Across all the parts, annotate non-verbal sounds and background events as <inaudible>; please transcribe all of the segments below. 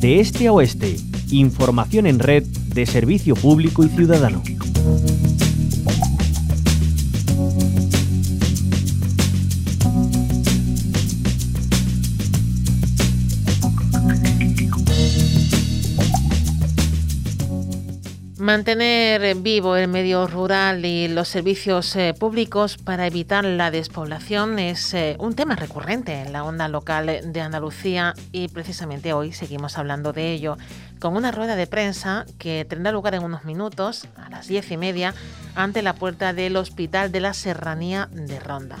De este a oeste, información en red de servicio público y ciudadano. Mantener vivo el medio rural y los servicios eh, públicos para evitar la despoblación es eh, un tema recurrente en la onda local de Andalucía y precisamente hoy seguimos hablando de ello con una rueda de prensa que tendrá lugar en unos minutos a las diez y media ante la puerta del Hospital de la Serranía de Ronda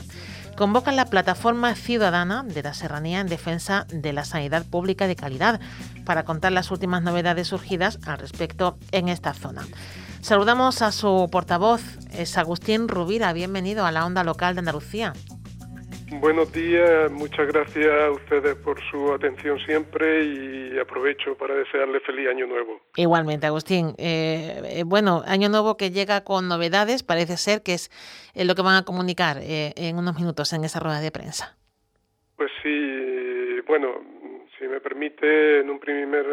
convocan la plataforma ciudadana de la Serranía en defensa de la sanidad pública de calidad para contar las últimas novedades surgidas al respecto en esta zona. Saludamos a su portavoz, es Agustín Rubira. Bienvenido a la onda local de Andalucía. Buenos días, muchas gracias a ustedes por su atención siempre y aprovecho para desearle feliz año nuevo. Igualmente, Agustín. Eh, eh, bueno, año nuevo que llega con novedades, parece ser que es eh, lo que van a comunicar en unos minutos en esa rueda de prensa. Pues sí, bueno, si me permite, en un primer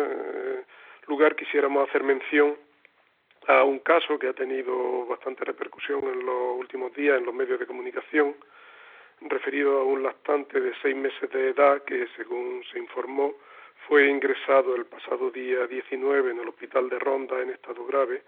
lugar quisiéramos hacer mención a un caso que ha tenido bastante repercusión en los últimos días en los medios de comunicación referido a un lactante de seis meses de edad que, según se informó, fue ingresado el pasado día 19 en el hospital de Ronda en estado grave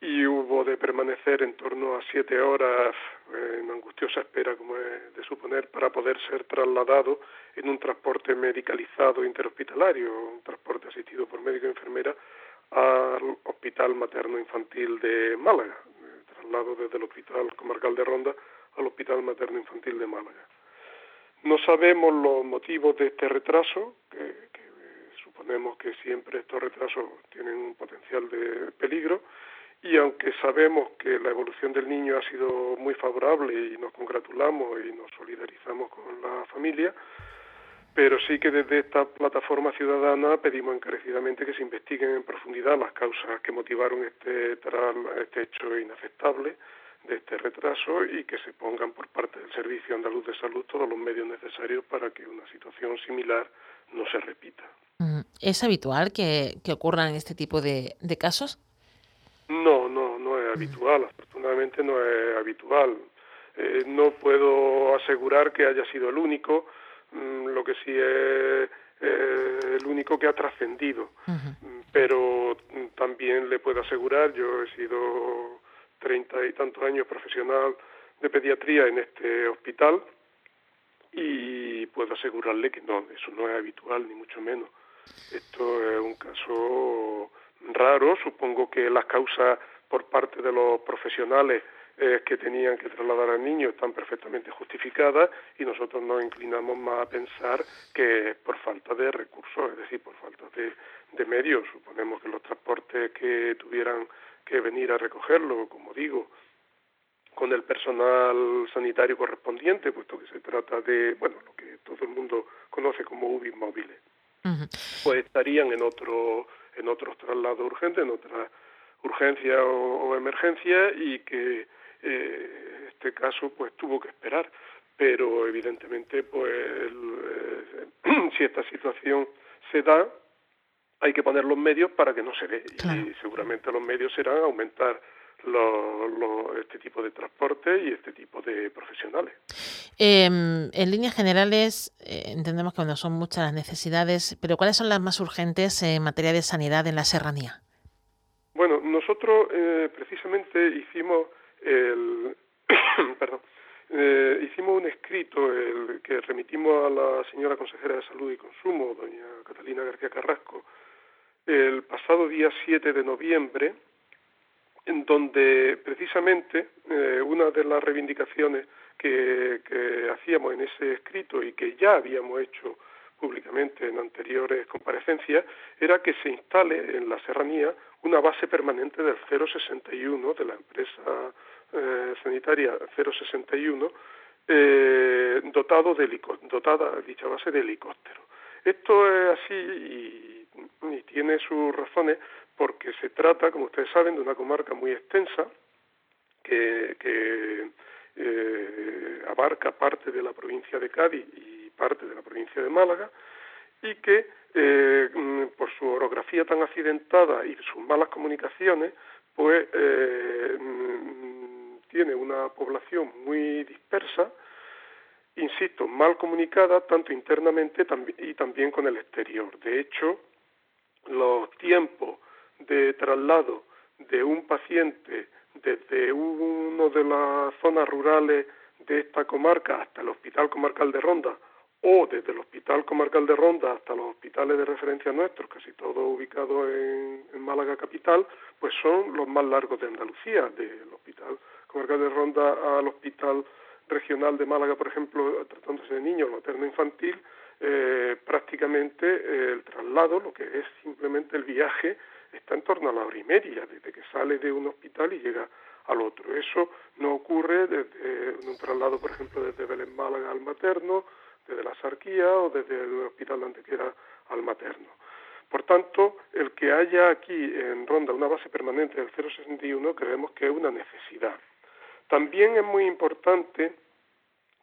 y hubo de permanecer en torno a siete horas en angustiosa espera, como es de suponer, para poder ser trasladado en un transporte medicalizado interhospitalario, un transporte asistido por médico y enfermera, al Hospital Materno Infantil de Málaga, traslado desde el Hospital Comarcal de Ronda al Hospital Materno Infantil de Málaga. No sabemos los motivos de este retraso, que, suponemos que siempre estos retrasos tienen un potencial de peligro, y aunque sabemos que la evolución del niño ha sido muy favorable y nos congratulamos y nos solidarizamos con la familia, pero sí que desde esta plataforma ciudadana pedimos encarecidamente que se investiguen en profundidad las causas que motivaron este, este hecho inaceptable de este retraso y que se pongan por parte del Servicio Andaluz de Salud todos los medios necesarios para que una situación similar no se repita. ¿Es habitual que, que ocurran este tipo de, casos? No, no, no es habitual. Afortunadamente no es habitual. Eh, no puedo asegurar que haya sido el único. Mm, lo que sí es el único que ha trascendido. Pero también le puedo asegurar, yo he sido treinta y tantos años profesional de pediatría en este hospital y puedo asegurarle que no, eso no es habitual ni mucho menos. Esto es un caso raro, supongo que las causas por parte de los profesionales eh, que tenían que trasladar al niño están perfectamente justificadas y nosotros nos inclinamos más a pensar que por falta de recursos, es decir, por falta de, de medios. Suponemos que los transportes que tuvieran que venir a recogerlo, como digo, con el personal sanitario correspondiente, puesto que se trata de, bueno, lo que todo el mundo conoce como UBI móviles. Pues estarían en otro en otros traslados urgentes, en otra urgencia o, emergencia y que eh, este caso pues tuvo que esperar, pero evidentemente pues eh, <clears throat> si esta situación se da hay que poner los medios para que no se dé. Y seguramente los medios serán aumentar este tipo de transporte y este tipo de profesionales. Em, en líneas generales, eh, entendemos que bueno, son muchas las necesidades, pero ¿cuáles son las más urgentes en materia de sanidad en la serranía? Bueno, nosotros eh, precisamente hicimos el, <coughs> perdón, eh, hicimos un escrito el que remitimos a la señora consejera de Salud y Consumo, doña Catalina García Carrasco, el pasado día 7 de noviembre, en donde precisamente eh, una de las reivindicaciones que, hacíamos en ese escrito y que ya habíamos hecho públicamente en anteriores comparecencias era que se instale en la serranía una base permanente del 061 de la empresa eh, sanitaria 061 eh, dotado de dotada dicha base de helicóptero. Esto es así y tiene sus razones porque se trata, como ustedes saben, de una comarca muy extensa que, eh, abarca parte de la provincia de Cádiz y parte de la provincia de Málaga y que por su orografía tan accidentada y sus malas comunicaciones, pues eh, tiene una población muy dispersa, insisto, mal comunicada tanto internamente y también con el exterior. De hecho, los tiempos de traslado de un paciente desde una de las zonas rurales de esta comarca hasta el Hospital Comarcal de Ronda o desde el Hospital Comarcal de Ronda hasta los hospitales de referencia nuestros, casi todos ubicados en, Málaga capital, pues son los más largos de Andalucía, del Hospital Comarcal de Ronda al Hospital Regional de Málaga, por ejemplo, tratándose de niños materno infantil, eh, prácticamente eh, el traslado, lo que es simplemente el viaje, está en torno a la hora y media, desde que sale de un hospital y llega al otro. Eso no ocurre desde un traslado, por ejemplo, desde Belén Málaga al materno, desde la Sarquía o desde el hospital de Antequera al materno. Por tanto, el que haya aquí en Ronda una base permanente del 061 creemos que es una necesidad. También es muy importante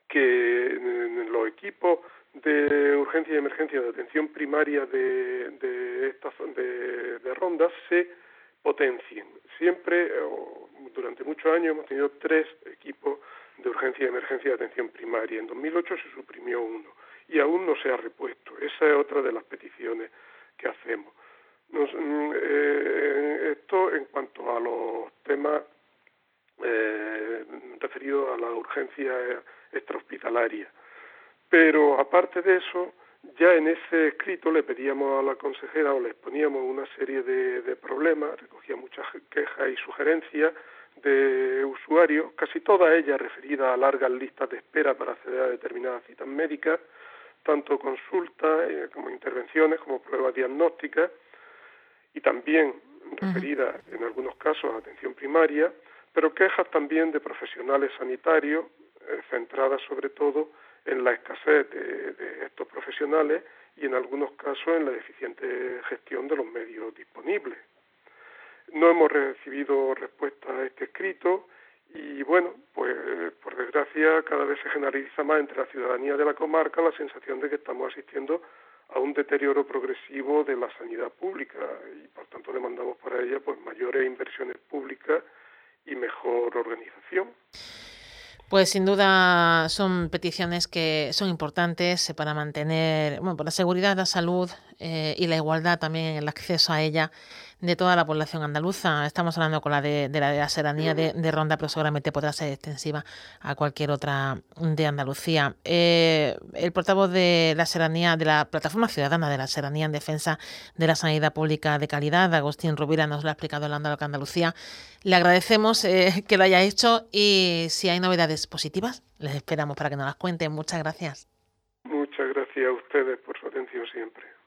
que los equipos de urgencia y emergencia de atención primaria de, de, de, de rondas se potencien. Siempre, durante muchos años, hemos tenido tres equipos de urgencia y emergencia de atención primaria. En 2008 se suprimió uno y aún no se ha repuesto. Esa es otra de las peticiones que hacemos. Mm, eh, esto en cuanto a los temas eh, referidos a la urgencia extrahospitalaria. Pero aparte de eso, ya en ese escrito le pedíamos a la consejera o le exponíamos una serie de, problemas, recogía muchas quejas y sugerencias de usuarios, casi todas ellas referidas a largas listas de espera para acceder a determinadas citas médicas, tanto consultas eh, como intervenciones, como pruebas diagnósticas, y también referidas en algunos casos a atención primaria, pero quejas también de profesionales sanitarios, eh, centradas sobre todo en la escasez de, estos profesionales y en algunos casos en la deficiente gestión de los medios disponibles. No hemos recibido respuesta a este escrito y bueno, pues por desgracia cada vez se generaliza más entre la ciudadanía de la comarca la sensación de que estamos asistiendo a un deterioro progresivo de la sanidad pública y por tanto demandamos para ella pues mayores inversiones públicas y mejor organización. Pues sin duda son peticiones que son importantes para mantener, bueno, por la seguridad, la salud eh, y la igualdad también en el acceso a ella de toda la población andaluza. Estamos hablando con la de, la, de la seranía de, Ronda, pero seguramente podrá ser extensiva a cualquier otra de Andalucía. Eh, el portavoz de la seranía, de la Plataforma Ciudadana de la Seranía en Defensa de la Sanidad Pública de Calidad, Agustín Rubira, nos lo ha explicado en Andaluz Andalucía. Le agradecemos eh, <laughs> que lo haya hecho y si hay novedades positivas, les esperamos para que nos las cuenten. Muchas gracias. Muchas gracias a ustedes por su atención siempre.